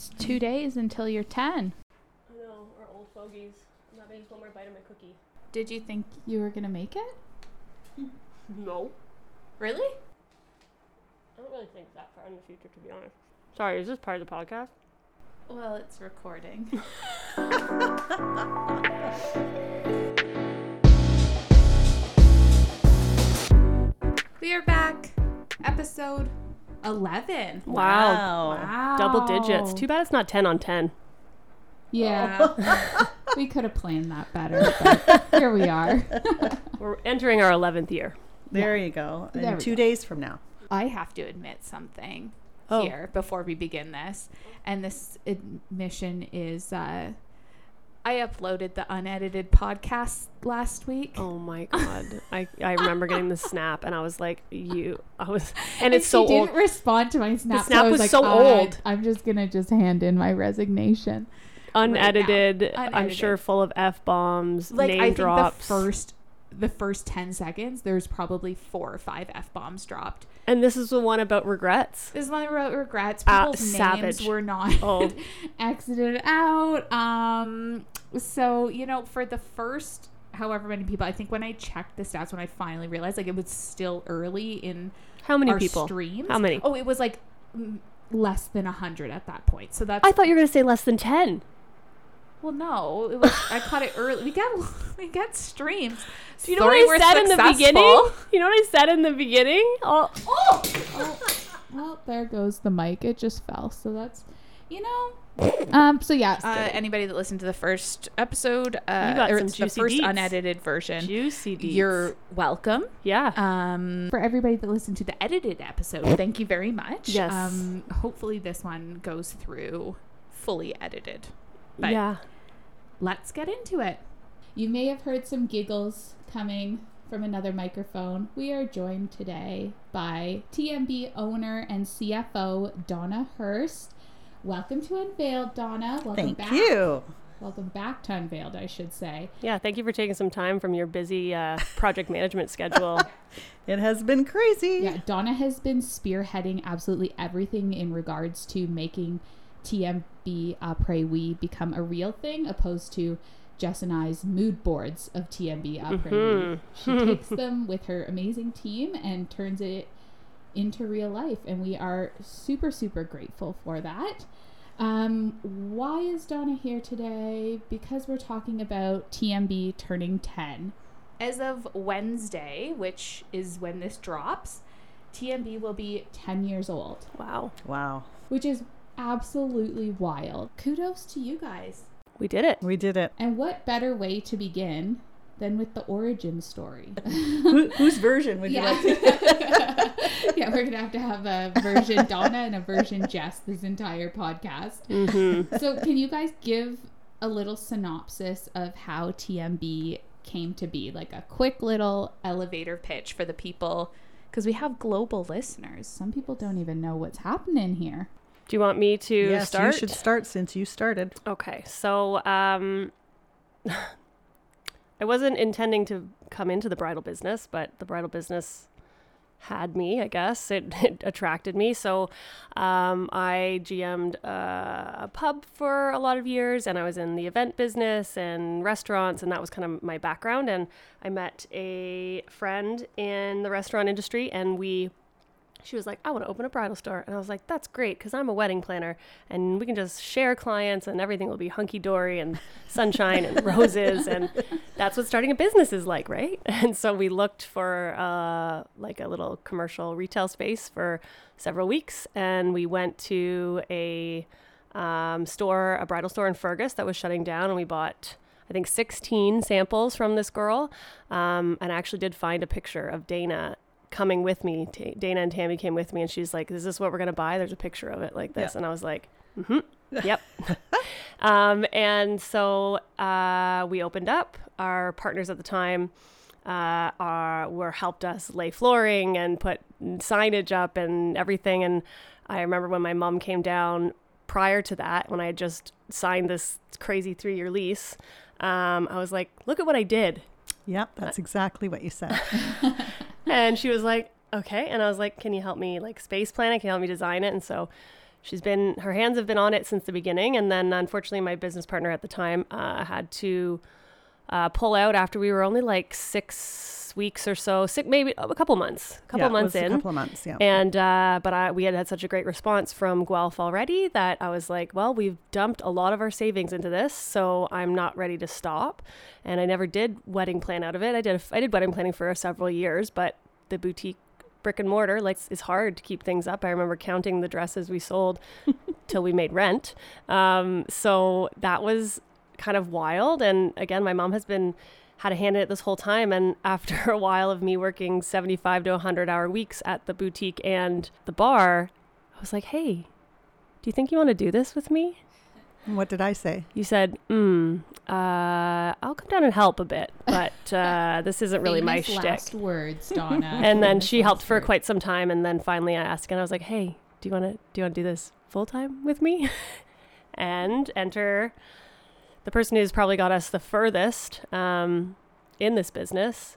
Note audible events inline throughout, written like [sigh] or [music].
It's two days until you're 10. I know, our old fogies. I'm having just one more bite of my cookie. Did you think you were going to make it? [laughs] No. Really? I don't really think that far in the future, to be honest. Sorry, is this part of the podcast? Well, it's recording. [laughs] we are back. Episode 11. Wow. Wow. Double digits. Too bad it's not 10 on 10. Yeah. [laughs] we could have planned that better, [laughs] but here we are. [laughs] We're entering our 11th year. There you go. There two go. days from now. I have to admit something Oh. here before we begin this. And this admission is uh, I uploaded the unedited podcast last week. Oh my god. [laughs] I, I remember getting the snap and I was like, you I was and And it's so she old. didn't respond to my snap. snap so was, was like, so "Uh, old." I'm just gonna just hand in my resignation. Unedited, I'm sure full of F bombs, Like name I think drops. the first the first ten seconds, there's probably four or five f bombs dropped. and this is the one about regrets. This one about regrets. Ah, People's names savage. were not Oh. [laughs] exited out. Um, so you know, for the first however many people, I think when I checked the stats, when I finally realized like it was still early in How many our people? streams. How many? Oh, it was like less than a hundred at that point. So that's I thought you were gonna say less than ten. Well, no, it was. I caught it early. We got [laughs] we got streams. Do you know Sorry what I we're said in the beginning? You know what I said in the beginning? Oh, Oh, well, there goes the mic. It just fell. So that's, you know. Um. So yeah. Uh, anybody that listened to the first episode, uh, got or some it's the first deets. unedited version, juicy deeds. you're welcome. yeah. Um, for everybody that listened to the edited episode, thank you very much. Yes. Um, hopefully this one goes through fully edited. But yeah. let's get into it. You may have heard some giggles coming from another microphone. We are joined today by TMB owner and CFO Donna Hurst. Welcome to Unveiled, Donna. Welcome Thank back. you. Welcome back to Unveiled, I should say. Yeah. Thank you for taking some time from your busy uh, project management [laughs] schedule. It has been crazy. Yeah, Donna has been spearheading absolutely everything in regards to making TMB Après We become a real thing, opposed to Jess and I's mood boards of TMB Après Mhm. Oui. She takes them [laughs] with her amazing team and turns it into real life, and we are super, super grateful for that. Um, why is Donna here today? Because we're talking about TMB turning 10. As of Wednesday, which is when this drops, TMB will be 10 years old, wow. Wow. which is absolutely wild. Kudos to you guys. We did it. We did it. And what better way to begin than with the origin story? [laughs] Who, whose version would you like to? [laughs] yeah, we're gonna have to have a version Donna and a version Jess this entire podcast. hmm So, can you guys give a little synopsis of how TMB came to be? Like a quick little elevator pitch for the people, because we have global listeners. Some people don't even know what's happening here. Do you want me to yes, start? you should start since you started. Okay, so um, [laughs] I wasn't intending to come into the bridal business, but the bridal business had me, I guess. It, [laughs] it attracted me. So um, I GM'd uh, a pub for a lot of years, and I was in the event business and restaurants, and that was kind of my background. And I met a friend in the restaurant industry, and we she was like, I want to open a bridal store. And I was like, that's great because I'm a wedding planner and we can just share clients and everything will be hunky dory and sunshine and roses. And [laughs] that's what starting a business is like, right? [laughs] And so we looked for uh, like a little commercial retail space for several weeks and we went to a um, store, a bridal store in Fergus that was shutting down and we bought. I think 16 samples from this girl, um, and I actually did find a picture of Dana coming with me. Ta Dana and Tammy came with me, and she's like, "Is this what we're gonna buy?" There's a picture of it like this, Yeah. and I was like, [laughs] "Mm-hmm, yep." [laughs] um, and so uh, we opened up. Our partners at the time uh, are were helped us lay flooring and put signage up and everything. And I remember when my mom came down prior to that, when I had just signed this crazy three year lease. Um, I was like, "Look at what I did." Yep, that's exactly what you said. [laughs] and she was like, okay. And I was like, can you help me like space plan it? Can you help me design it? And so she's been her hands have been on it since the beginning, and then unfortunately, my business partner at the time uh, had to uh, pull out after we were only like six weeks or so, six maybe a couple months, a couple Yeah, months in. A couple of months, yeah. And uh, but I we had had such a great response from Guelph already that I was like, well, we've dumped a lot of our savings into this, so I'm not ready to stop. And I never did wedding plan out of it. I did I did wedding planning for several years, but the boutique brick and mortar like it's hard to keep things up. I remember counting the dresses we sold [laughs] till we made rent. Um, so that was kind of wild. And again, my mom has been had a hand in it this whole time. And [laughs] after a while of me working 75 to 100 hour weeks at the boutique and the bar, I was like, hey, do you think you want to do this with me? What did I say? You said, mm, uh, I'll come down and help a bit, but uh, [laughs] this isn't really my Famous shtick. last words, [laughs] Donna. And then she helped for words. quite some time, and then finally I asked, and I was like, "Hey, do you want to do you want to do this full time with me?" and enter the person who's probably got us the furthest um, in this business,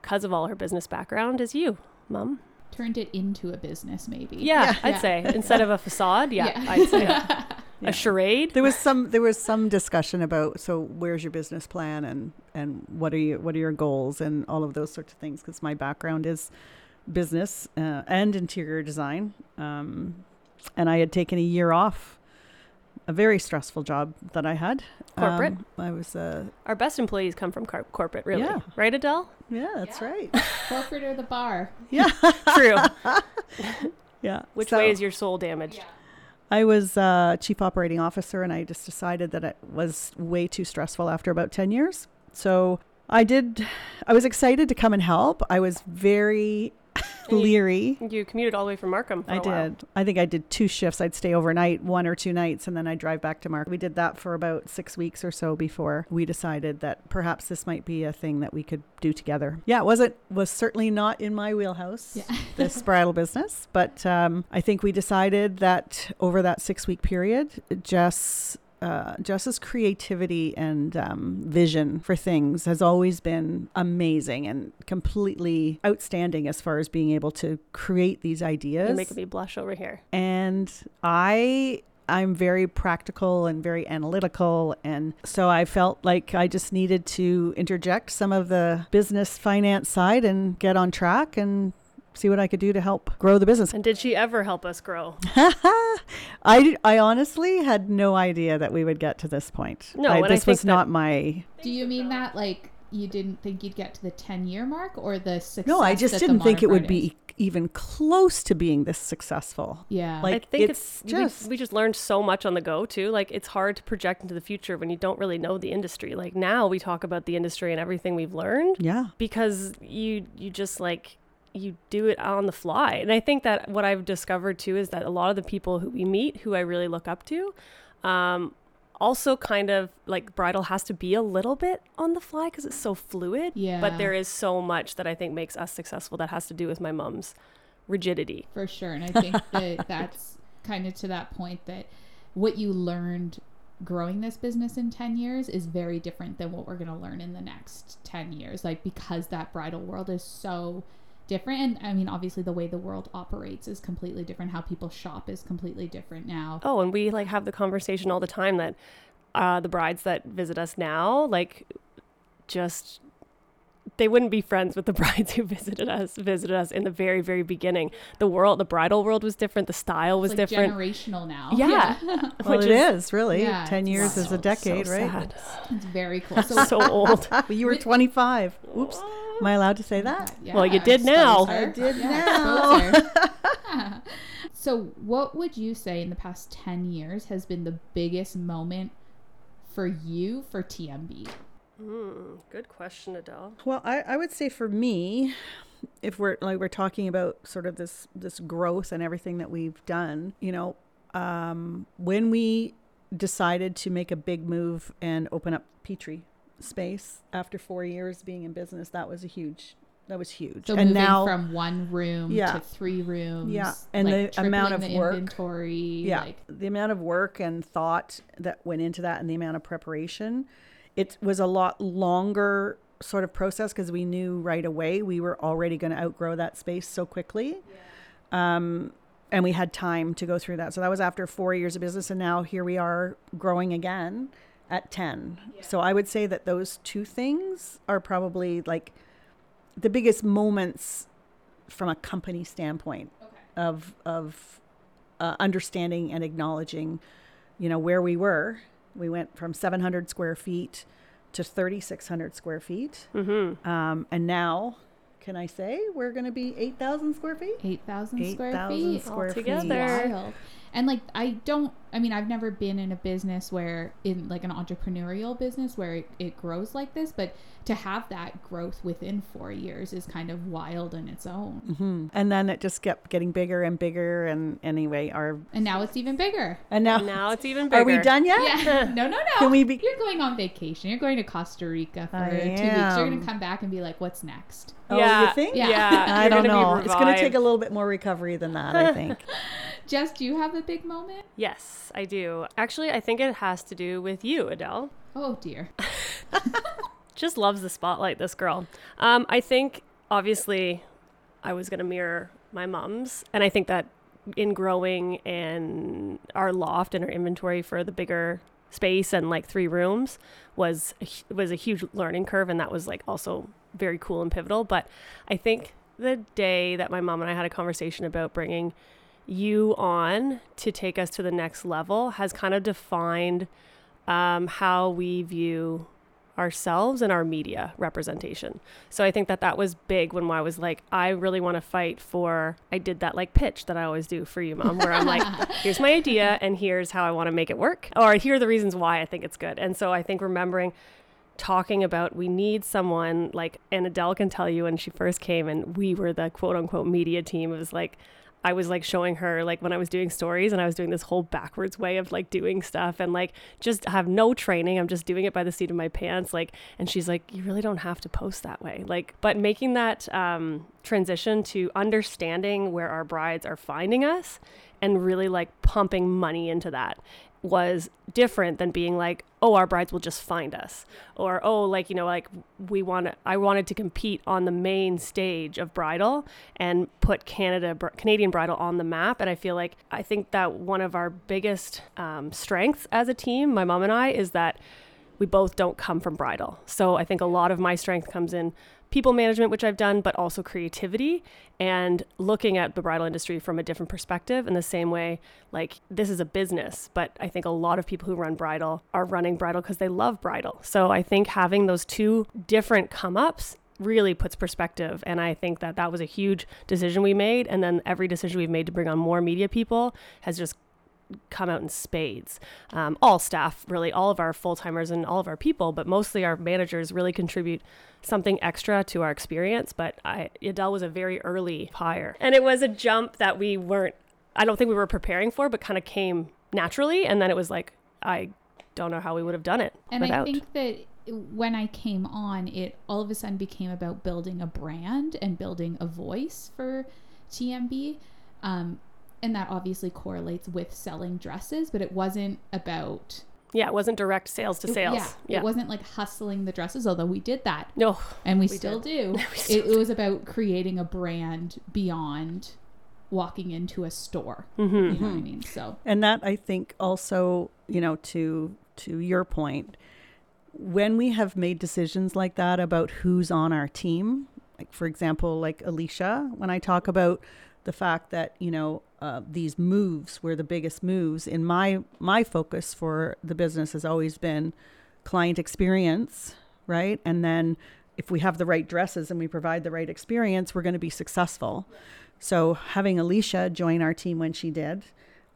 because of all her business background, is you, Mom. turned it into a business, maybe. Yeah, Yeah. I'd Yeah. say instead of a facade, yeah, Yeah. I'd say [laughs] Yeah. a charade. There was some there was some discussion about so where's your business plan and and what are you what are your goals and all of those sorts of things because my background is business uh, and interior design um, and I had taken a year off a very stressful job that I had Corporate? Um, I was uh, Our best employees come from car- corporate, really, Yeah. right, Adele? yeah that's Yeah. right [laughs] Corporate or the bar. [laughs] yeah [laughs] True. yeah Which So- way is your soul damaged? I was uh, chief operating officer, and I just decided that it was way too stressful after about 10 years. So I did, I was excited to come and help. I was very [laughs] And you- leery. You commuted all the way from Markham. For I a while. did. I think I did two shifts. I'd stay overnight, one or two nights, and then I'd drive back to Mark. We did that for about six weeks or so before we decided that perhaps this might be a thing that we could do together. Yeah, it wasn't was certainly not in my wheelhouse. Yeah. [laughs] this bridal business, but um, I think we decided that over that six week period, Jess. Uh, Jess's creativity and um, vision for things has always been amazing and completely outstanding as far as being able to create these ideas You're making me blush over here. and I I'm very practical and very analytical and so I felt like I just needed to interject some of the business finance side and get on track and see what I could do to help grow the business. And did she ever help us grow? [laughs] I, I honestly had no idea that we would get to this point. No, I, and I this was not my Do you mean that like you didn't think you'd get to the 10 year mark or the success? No, I just didn't think it would is? be even close to being this successful. Yeah. Like I think it's, it's, just we, we just learned so much on the go too. Like it's hard to project into the future when you don't really know the industry. Like now we talk about the industry and everything we've learned yeah. because you you just like you do it on the fly. And I think that what I've discovered too is that a lot of the people who we meet who I really look up to um also kind of like bridal has to be a little bit on the fly because it's so fluid. Yeah. But there is so much that I think makes us successful that has to do with my mom's rigidity. for sure. And I think [laughs] that that's kind of to that point that what you learned growing this business in 10 years is very different than what we're going to learn in the next 10 years. Like, because that bridal world is so different. And I mean, obviously, the way the world operates is completely different. How people shop is completely different now. Oh, and we like have the conversation all the time that uh, the brides that visit us now, like, just they wouldn't be friends with the [laughs] brides who visited us visited us in the very very beginning. The world, the bridal world was different. The style was different. It's like different. generational now. Yeah. [laughs] Well, which it is, really. Yeah, 10 years so- is a decade, so right? sad. it's very cool. [laughs] So, So old. Well, you were 25. Oops. Am I allowed to say that? Yeah, Well, you did now. I did Yeah, expose [laughs] [laughs] so, what would you say in the past 10 years has been the biggest moment for you for TMB? Hmm, good question, Adele. Well, I, I would say for me, if we're like we're talking about sort of this this growth and everything that we've done, you know, um, when we decided to make a big move and open up Petrie space after four years being in business, that was a huge that was huge. So, and moving now from one room Yeah. to three rooms. Yeah, and like, the amount of the work. Inventory. yeah Like, the amount of work and thought that went into that and the amount of preparation it was a lot longer sort of process because we knew right away we were already going to outgrow that space so quickly um, and we had time to go through that. So that was after four years of business, and now here we are growing again at 10. So I would say that those two things are probably like the biggest moments from a company standpoint of of uh, understanding and acknowledging, you know, where we were. We went from 700 square feet to 3,600 square feet, Mm-hmm. um, and now, can I say we're going to be 8,000 square feet? 8,000 square feet. 8,000 feet. square feet. Altogether. Wild. And like I don't I mean I've never been in a business where in like an entrepreneurial business where it, it grows like this, but to have that growth within four years is kind of wild in its own. mm-hmm. And then it just kept getting bigger and bigger. And anyway, our And now it's even bigger. and now, Now it's even bigger. are we done yet? Yeah. [laughs] No, no, no. Can we be- You're going on vacation. You're going to Costa Rica for I two weeks. You're gonna come back and be like, what's next? Oh, Yeah. you think? Yeah. Yeah. I don't know. It's going to take a little bit more recovery than that, I think. [laughs] Jess, do you have a big moment? Yes, I do. Actually, I think it has to do with you, Adele. Oh, dear. [laughs] Just loves the spotlight, this girl. Um, I think, obviously, I was going to mirror my mom's. And I think that in growing and our loft and our inventory for the bigger space and like three rooms was was a huge learning curve and that was like also very cool and pivotal but i think the day that my mom and i had a conversation about bringing you on to take us to the next level has kind of defined um, how we view ourselves and our media representation. So I think that that was big when I was like, I really want to fight for. I did that like pitch that I always do for you, mom, where I'm like, [laughs] here's my idea and here's how I want to make it work, or here are the reasons why I think it's good. And so I think remembering talking about we need someone like and Adele can tell you when she first came and we were the quote unquote media team. It was like I was like showing her like when I was doing stories and I was doing this whole backwards way of like doing stuff and like just have no training. I'm just doing it by the seat of my pants. Like, and she's like, you really don't have to post that way. Like, but making that um, transition to understanding where our brides are finding us and really like pumping money into that was different than being like, oh, our brides will just find us. Or, oh, like, you know, like we want I wanted to compete on the main stage of bridal and put Canada, Canadian bridal on the map. And I feel like, I think that one of our biggest um, strengths as a team, my mom and I, is that we both don't come from bridal. So I think a lot of my strength comes in people management, which I've done, but also creativity and looking at the bridal industry from a different perspective in the same way, like this is a business, but I think a lot of people who run bridal are running bridal because they love bridal. So I think having those two different come ups really puts perspective and i think that that was a huge decision we made and then every decision we've made to bring on more media people has just come out in spades. Um, all staff, really, all of our full timers and all of our people, but mostly our managers really contribute something extra to our experience. But I, Adele was a very early hire, and it was a jump that we weren't. I don't think we were preparing for, but kind of came naturally. And then it was like I don't know how we would have done it And without. I think that when I came on, it all of a sudden became about building a brand and building a voice for TMB. Um, and that obviously correlates with selling dresses, but it wasn't about yeah, it wasn't direct sales to it- sales. Yeah, yeah. it wasn't like hustling the dresses, although we did that, no, and we, We still did. do. [laughs] We still it, it was about creating a brand beyond walking into a store. hmm You know what I mean? So And that I think also, you know, to to your point, when we have made decisions like that about who's on our team, like for example, like Alicia, when I talk about the fact that you know uh, these moves were the biggest moves in my my focus for the business has always been client experience, right? And then if we have the right dresses and we provide the right experience, we're going to be successful. So having Alicia join our team when she did,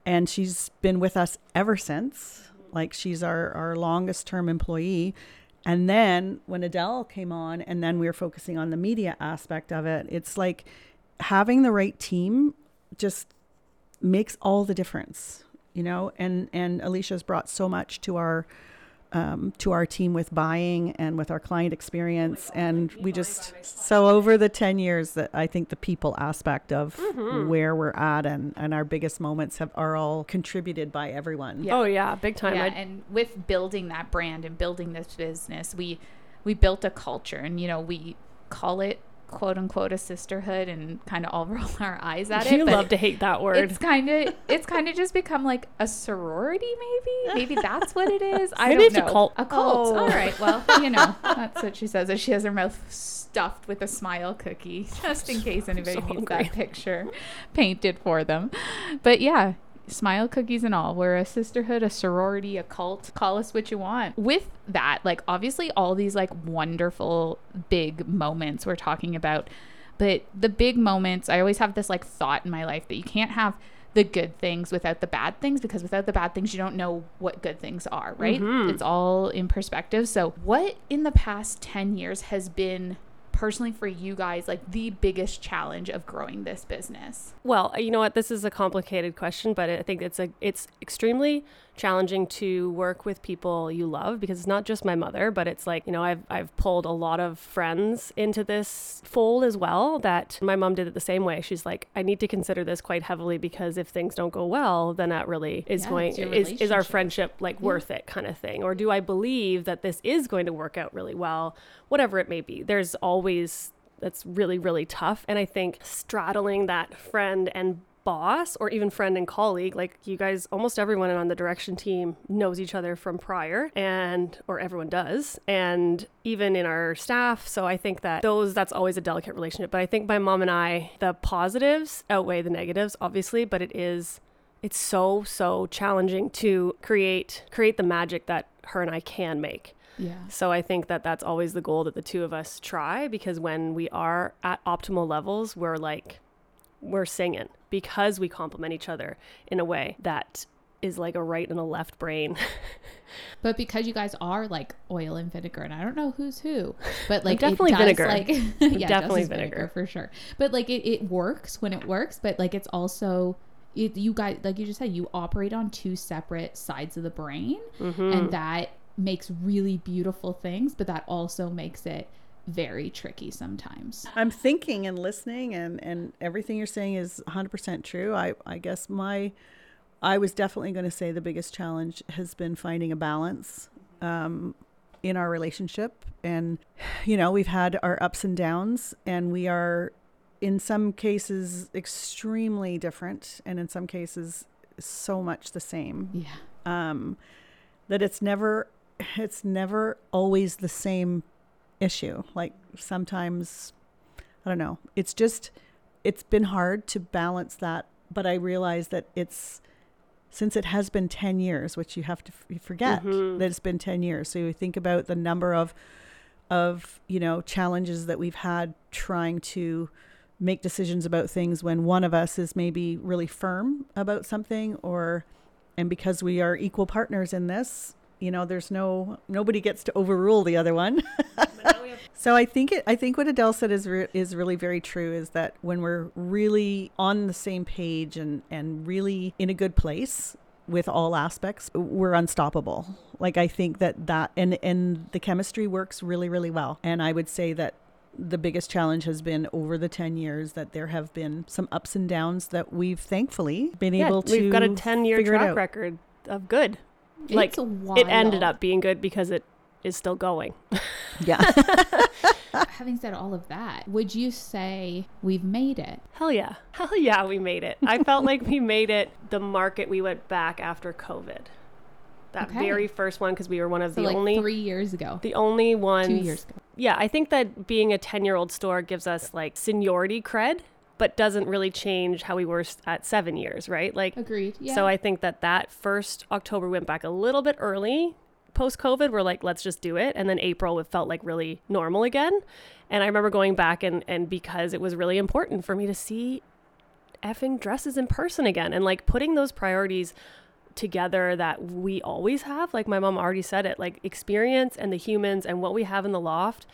and she's been with us ever since. Like she's our, our longest term employee. And then when Adele came on, and then we were focusing on the media aspect of it, it's like having the right team just makes all the difference, you know. And and Alicia's brought so much to our um, to our team with buying and with our client experience, and we just so over the ten years that I think the people aspect of where we're at and and our biggest moments have are all contributed by everyone. Yeah. Oh yeah, big time. yeah, I- and with building that brand and building this business, we we built a culture, and you know we call it quote unquote a sisterhood and kind of all [laughs] roll our eyes at it. but love to hate that word. It's kind of it's kind of just become like a sorority, maybe. Maybe [laughs] that's what it is. I Maybe don't it's a know. cult. A cult. Oh. All right. Well, [laughs] you know, that's what she says. As she has her mouth stuffed with a smile cookie, just in case anybody So needs hungry. that picture painted for them. But yeah. Smile cookies and all. We're a sisterhood, a sorority, a cult. Call us what you want. With that, like obviously all these like wonderful big moments we're talking about but the big moments i always have this like thought in my life that you can't have the good things without the bad things because without the bad things you don't know what good things are right mm-hmm. it's all in perspective so what in the past 10 years has been personally for you guys like the biggest challenge of growing this business Well, you know what? This is a complicated question, but I think it's a it's extremely challenging to work with people you love because it's not just my mother, but it's like you know I've I've pulled a lot of friends into this fold as well. That my mom did it the same way. She's like, I need to consider this quite heavily because if things don't go well, then that really is Yeah, going is is our friendship like worth it kind of thing, or do I believe that this is going to work out really well, whatever it may be. There's always that's really really tough and i think straddling that friend and boss or even friend and colleague like you guys almost everyone on the direction team knows each other from prior and or everyone does and even in our staff. So i think that those that's always a delicate relationship. But i think my mom and i the positives outweigh the negatives obviously but it is it's so so challenging to create create the magic that her and i can make. Yeah. So I think that that's always the goal that the two of us try because when we are at optimal levels, we're like, we're singing because we complement each other in a way that is like a right and a left brain. [laughs] but because you guys are like oil and vinegar and i don't know who's who but like definitely it does, vinegar. like [laughs] yeah [laughs] definitely is vinegar. for sure but like it, it works when it works but like it's also it, you guys like you just said you operate on two separate sides of the brain Mm-hmm. and that makes really beautiful things but that also makes it very tricky sometimes. I'm thinking and listening, and and everything you're saying is 100% true. I I guess my I was definitely going to say the biggest challenge has been finding a balance um, in our relationship, and you know we've had our ups and downs, and we are in some cases extremely different, and in some cases so much the same. Yeah. Um, that it's never it's never always the same issue. Like sometimes i don't know. It's just it's been hard to balance that but i realize that it's since it has been 10 years which you have to f- you forget Mhm. that it's been 10 years. So you think about the number of of you know challenges that we've had trying to make decisions about things when one of us is maybe really firm about something or and because we are equal partners in this you know there's no nobody gets to overrule the other one. [laughs] So i think it i think what adele said is re- is really very true is that when we're really on the same page and and really in a good place with all aspects we're unstoppable. Like i think that that and and the chemistry works really really well. And i would say that the biggest challenge has been over the 10 years that there have been some ups and downs that we've thankfully been yeah, able to we've got a 10 year track record of good. Like, it's It ended up being good because it is still going. yeah [laughs] having said all of that would you say we've made it Hell yeah. Hell yeah, we made it. I felt like we made it the market we went back after COVID. That Okay. very first one because we were one of so the like only three years ago the only one two years ago Yeah, I think that being a 10-year-old store gives us like seniority cred but doesn't really change how we were at 7 years, right? Like agreed yeah so I think that that first October went back a little bit early post COVID. We're like, let's just do it. And then April it felt like really normal again. And I remember going back and, and because it was really important for me to see effing dresses in person again and like putting those priorities together that we always have. Like my mom already said it, like experience and the humans and what we have in the loft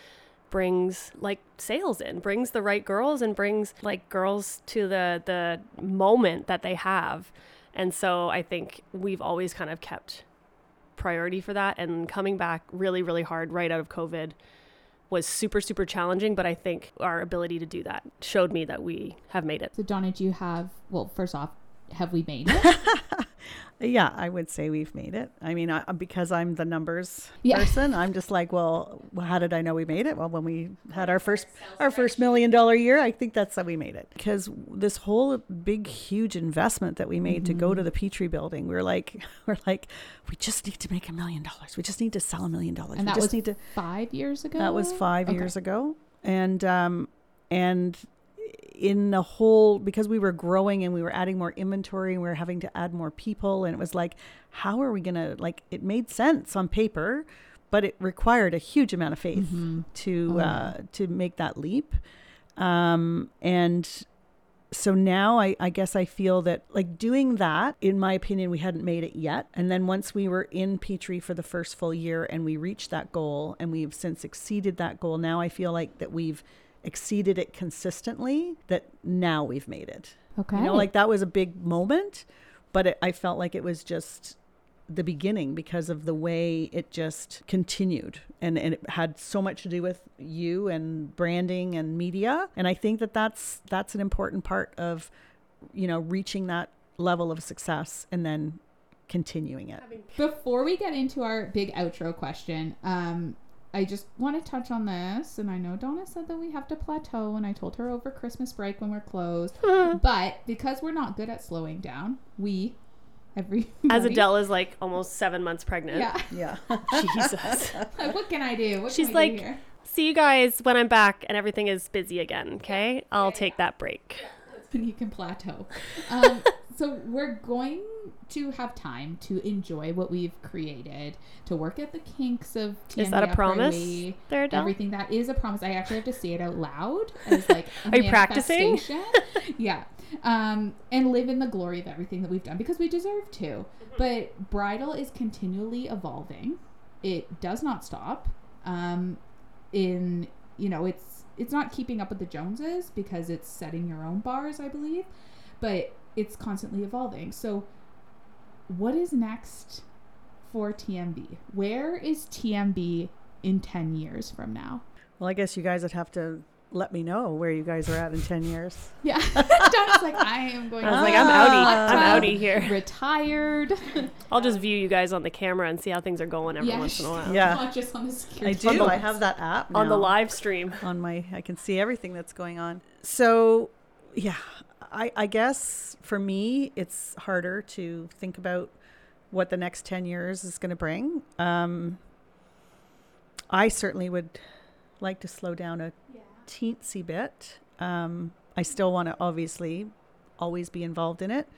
brings like sales in brings the right girls and brings like girls to the the moment that they have. And so i think we've always kind of kept priority for that. And coming back really really hard right out of covid was super super challenging but i think our ability to do that showed me that we have made it. So Donna, do you have well, first off, have we made it? [laughs] Yeah, I would say we've made it. I mean, I, because I'm the numbers Yeah. person, I'm just like, well, how did I know we made it? Well, when we had our first our first million dollar year, I think that's how we made it. Because this whole big, huge investment that we made to Mm-hmm. go to the Petrie building, we're like, [laughs] we're like, we just need to make a million dollars. We just need to sell a million dollars. And We that just was need to. Five years ago. That was five Okay. years ago, and um, and in the whole because we were growing and we were adding more inventory and we were having to add more people, and it was like, how are we gonna like? It made sense on paper, but it required a huge amount of faith Mhm. to Oh, uh, to make that leap, um, and so now I, I guess I feel that like doing that, in my opinion, we hadn't made it yet. And then once we were in Petrie for the first full year and we reached that goal and we've since exceeded that goal, now I feel like that we've exceeded it consistently, that now we've made it. Okay. You know, like that was a big moment, but it, I felt like it was just the beginning because of the way it just continued and, and it had so much to do with you and branding and media and i think that that's that's an important part of you know reaching that level of success and then continuing it Before we get into our big outro question, um, I just want to touch on this. And I know Donna said that we have to plateau, and I told her over Christmas break when we're closed. [laughs] but because we're not good at slowing down, we, every As Adele is like almost seven months pregnant. yeah, [laughs] yeah [laughs] Jesus. like what can I do? What She's can I do like- here? See you guys when I'm back and everything is busy again. Okay, I'll take that break. When you can plateau. Um, [laughs] so we're going to have time to enjoy what we've created, to work at the kinks of Is that a promise, Rayleigh, there, Adele? Everything that is a promise. I actually have to say it out loud as like [laughs] Are you practicing? [laughs] yeah. Um, and live in the glory of everything that we've done because we deserve to. But bridal is continually evolving. It does not stop. Um, in you know, it's it's not keeping up with the Joneses because it's setting your own bars, I believe, but it's constantly evolving. So, what is next for TMB? Where is TMB in 10 years from now? well i guess you guys would have to let me know where you guys are at in 10 years Yeah. [laughs] Donna's like, I am going I was to like, I'm outie. I'm outie here. [laughs] retired. [laughs] I'll just view you guys on the camera and see how things are going every Yeah, once in a while. Yeah. Not just on the i do the- i have that app On the live stream. on my i can see everything that's going on so yeah i i guess for me it's harder to think about what the next 10 years is going to bring um i certainly would like to slow down a teensy bit. Um i still want to obviously always be involved in it.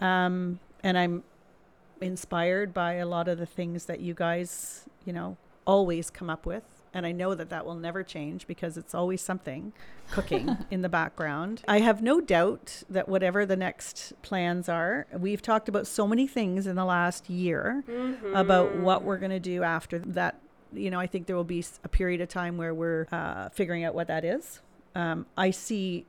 Um and i'm inspired by a lot of the things that you guys you know always come up with. And i know that that will never change because it's always something cooking [laughs] in the background. I have no doubt that whatever the next plans are we've talked about so many things in the last year about what we're going to do after that you know i think there will be a period of time where we're uh, figuring out what that is. Um, i see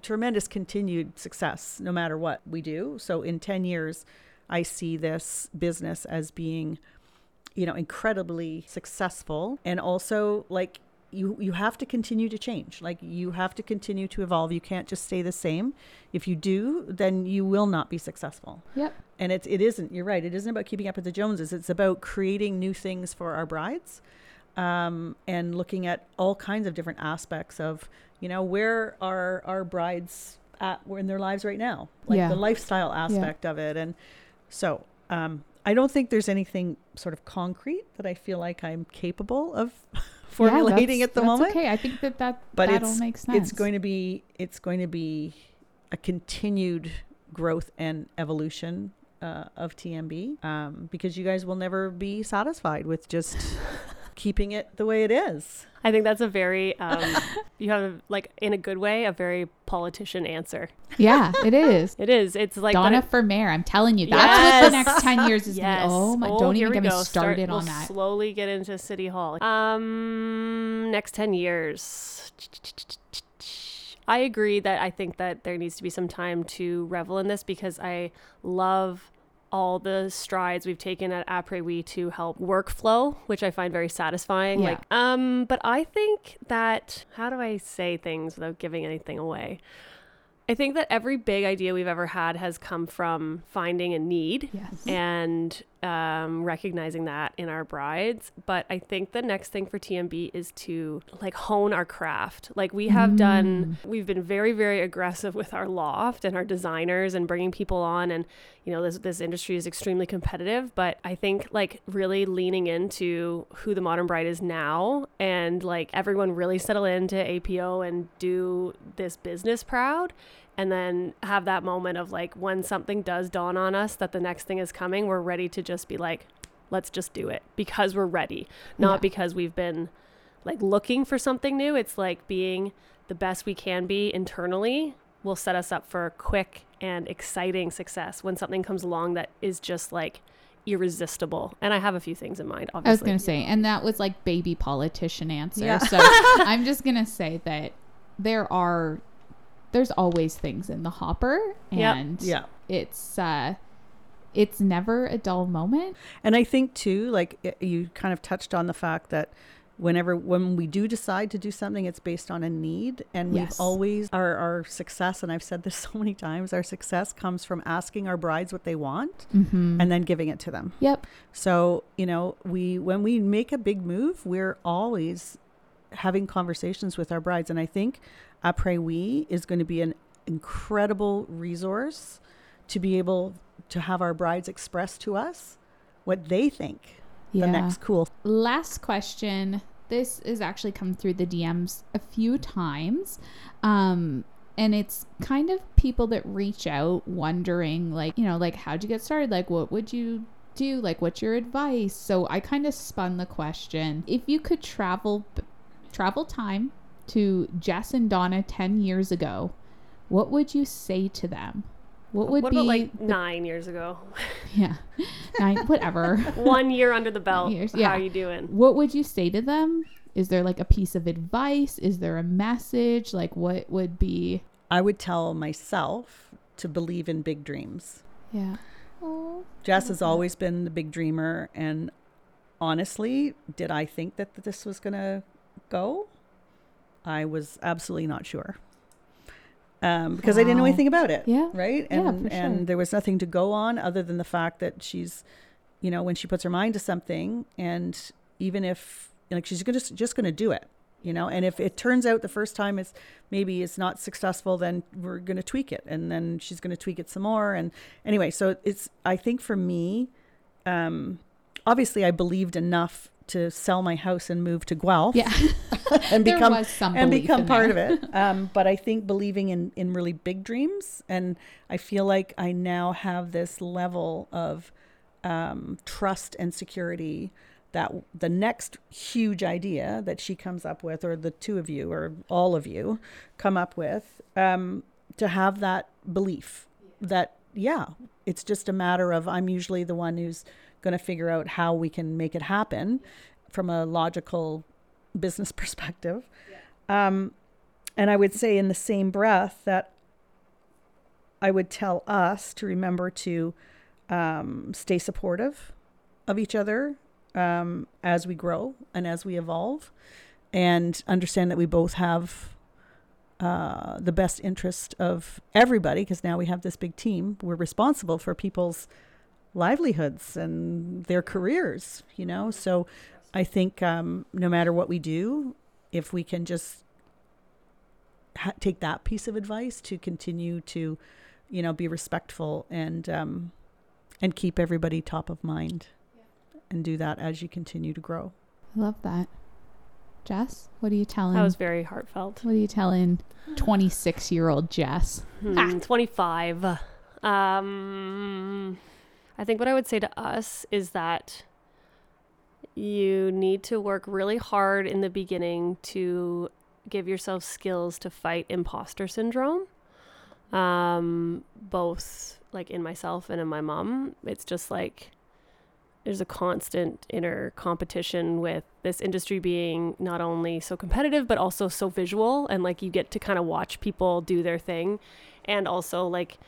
tremendous continued success no matter what we do. So in 10 years i see this business as being you know incredibly successful and also like you you have to continue to change. Like you have to continue to evolve. You can't just stay the same. If you do then you will not be successful. Yep. and it, it isn't you're right it isn't about keeping up with the joneses. It's about creating new things for our brides um, and looking at all kinds of different aspects of you know where are our brides at in their lives right now? Like Yeah. the lifestyle aspect of it. And so um, i don't think there's anything sort of concrete that i feel like i'm capable of [laughs] formulating Yeah, at the that's- moment Okay, I think that that but that'll it's make sense. it's going to be it's going to be a continued growth and evolution uh, of TMB um, because you guys will never be satisfied with just [laughs] keeping it the way it is. I think that's a very, um, [laughs] you have a, like in a good way, a very politician answer. yeah, it is. [laughs] It is. It's like Donna but for mayor. I'm telling you, that's what the next ten years is. Yes. Gonna be. Oh my! Oh, don't even get me started Start, on we'll that. Slowly get into City Hall. Um, next ten years. I agree that I think that there needs to be some time to revel in this because I love all the strides we've taken at Après to help workflow, which I find very satisfying. Yeah. Like, um, but I think that how do I say things without giving anything away? I think that every big idea we've ever had has come from finding a need Yes. and um, recognizing that in our brides. But I think the next thing for TMB is to like hone our craft. Like we have done, we've been very, very aggressive with our loft and our designers and bringing people on. And you know, this this industry is extremely competitive. But I think like really leaning into who the modern bride is now, and like everyone really settle into Après and do this business proud and then have that moment of like when something does dawn on us that the next thing is coming, we're ready to just be like, let's just do it because we're ready, not Yeah. because we've been like looking for something new. It's like being the best we can be internally will set us up for quick and exciting success when something comes along that is just like irresistible. And I have a few things in mind, obviously. I was going to say, and that was like baby politician answer. Yeah. So [laughs] I'm just going to say that there are, there's always things in the hopper, Yep. and Yeah. it's uh, it's never a dull moment. And I think too, like you kind of touched on the fact that whenever when we do decide to do something, it's based on a need, and Yes. we've always our our success. And I've said this [laughs] so many times: our success comes from asking our brides what they want Mm-hmm. and then giving it to them. Yep. So you know, we when we make a big move, we're always having conversations with our brides, and I think Après We is going to be an incredible resource to be able to have our brides express to us what they think Yeah. the next cool Last question. This has actually come through the DMs a few times. Um, and it's kind of people that reach out wondering, like, you know, like, how'd you get started? Like, what would you do? Like, what's your advice? So I kind of spun the question. If you could travel, travel time to Jess and Donna 10 years ago, what would you say to them? What would what be, about like nine years ago? [laughs] yeah, nine, whatever. [laughs] One year under the belt. Years, How are you doing? what would you say to them? Is there like a piece of advice? Is there a message? Like what would be I would tell myself to believe in big dreams. Yeah. Oh. Jess has always been the big dreamer and honestly, did I think that this was going to go? I was absolutely not sure. Um, because I didn't know anything about it. Yeah. Right. Yeah, And for sure. and there was nothing to go on other than the fact that she's, you know, when she puts her mind to something, and even if like she's gonna just just gonna do it, you know. And if it turns out the first time it's maybe it's not successful, then we're gonna tweak it, and then she's gonna tweak it some more. And anyway, so it's I think for me, um, obviously I believed enough to sell my house and move to Guelph Yeah. [laughs] and become and become part of it. Um, but I think believing in in really big dreams, and I feel like I now have this level of um, trust and security that the next huge idea that she comes up with, or the two of you, or all of you, come up with, um, to have that belief that yeah, it's just a matter of I'm usually the one who's going to figure out how we can make it happen from a logical business [laughs] perspective. Um, and I would say in the same breath that I would tell us to remember to um, stay supportive of each other um, as we grow and as we evolve, and understand that we both have uh, the best interest of everybody because now we have this big team. We're responsible for people's livelihoods and their careers, you know? So I think um, no matter what we do, if we can just ha- take that piece of advice to continue to, you know, be respectful and um, and keep everybody top of mind, and do that as you continue to grow. I love that. Jess, what are you telling? That was very heartfelt. what are you telling 26 year old Jess? Hmm, 25. Um, I think what I would say to us is that you need to work really hard in the beginning to give yourself skills to fight imposter syndrome. Um, both like in myself and in my mom. It's just like there's a constant inner competition with this industry being not only so competitive but also so visual. And like you get to kind of watch people do their thing. And also like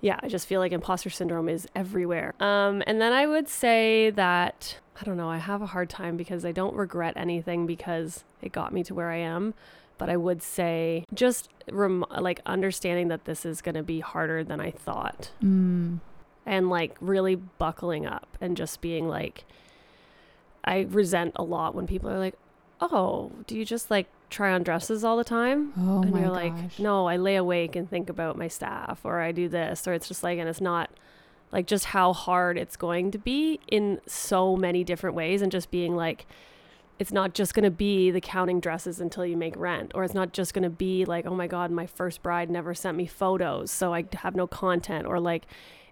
yeah i just feel like imposter syndrome is everywhere. Um and then i would say that i don't know i have a hard time because i don't regret anything because it got me to where i am. But I would say just rem- like understanding that this is going to be harder than I thought. Mm. And like really buckling up and just being like I resent a lot when people are like, "Oh, do you just like try on dresses all the time?" Oh and my you're gosh. like, "No, I lay awake and think about my staff or I do this." Or it's just like and it's not like just how hard it's going to be in so many different ways and just being like it's not just going to be the counting dresses until you make rent or it's not just going to be like oh my god my first bride never sent me photos so i have no content or like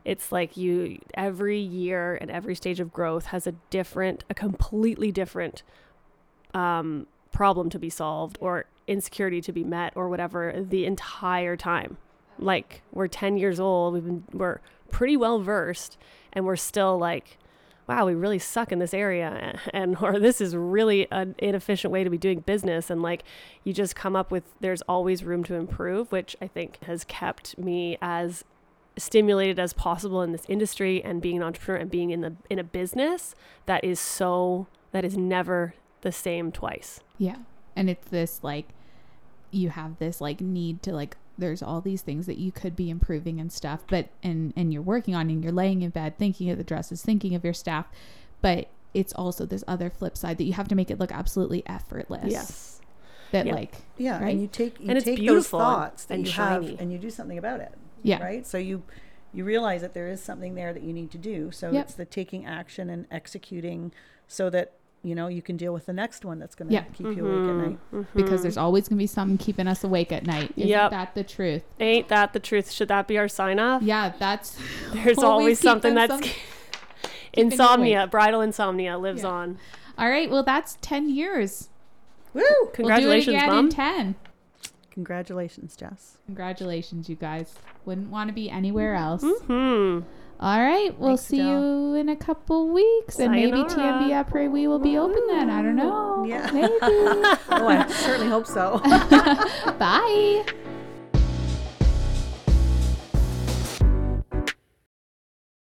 it's like you every year and every stage of growth has a different a completely different um, problem to be solved or insecurity to be met or whatever the entire time. Like we're 10 years old we've been we're pretty well versed and we're still like wow we really suck in this area [laughs] and or this is really an inefficient way to be doing business. And like you just come up with there's always room to improve which i think has kept me as stimulated as possible in this industry and being an entrepreneur and being in the in a business that is so that is never the same twice Yeah. And it's this like you have this like need to like there's all these things that you could be improving and stuff, but and and you're working on and you're laying in bed thinking of the dresses, thinking of your staff, but it's also this other flip side that you have to make it look absolutely effortless. yes That Yeah. like Yeah, Right? and you take you And it's take those beautiful thoughts that and you shiny. have and you do something about it. Yeah. Right? So you you realize that there is something there that you need to do. So Yep. it's the taking action and executing so that you know you can deal with the next one that's going to Yeah. keep you awake at mm-hmm. night. Mm-hmm. Because there's always gonna be something keeping us awake at night. Isn't Yep. that the truth? ain't that the truth should that be our sign off Yeah, that's [laughs] there's Always always, something that's some- [laughs] insomnia bridal insomnia lives Yeah. on all right. Well, that's ten years. Woo! congratulations we'll do it again mom in ten. Congratulations, Jess. Congratulations, you guys. Wouldn't want to be anywhere else. hmm All right, we'll Thanks, see Adele. you in a couple weeks, and maybe Sayonara. TMB Après We will be open then. I don't know. Yeah. Maybe. [laughs] oh, I certainly hope so. [laughs] Bye. [laughs]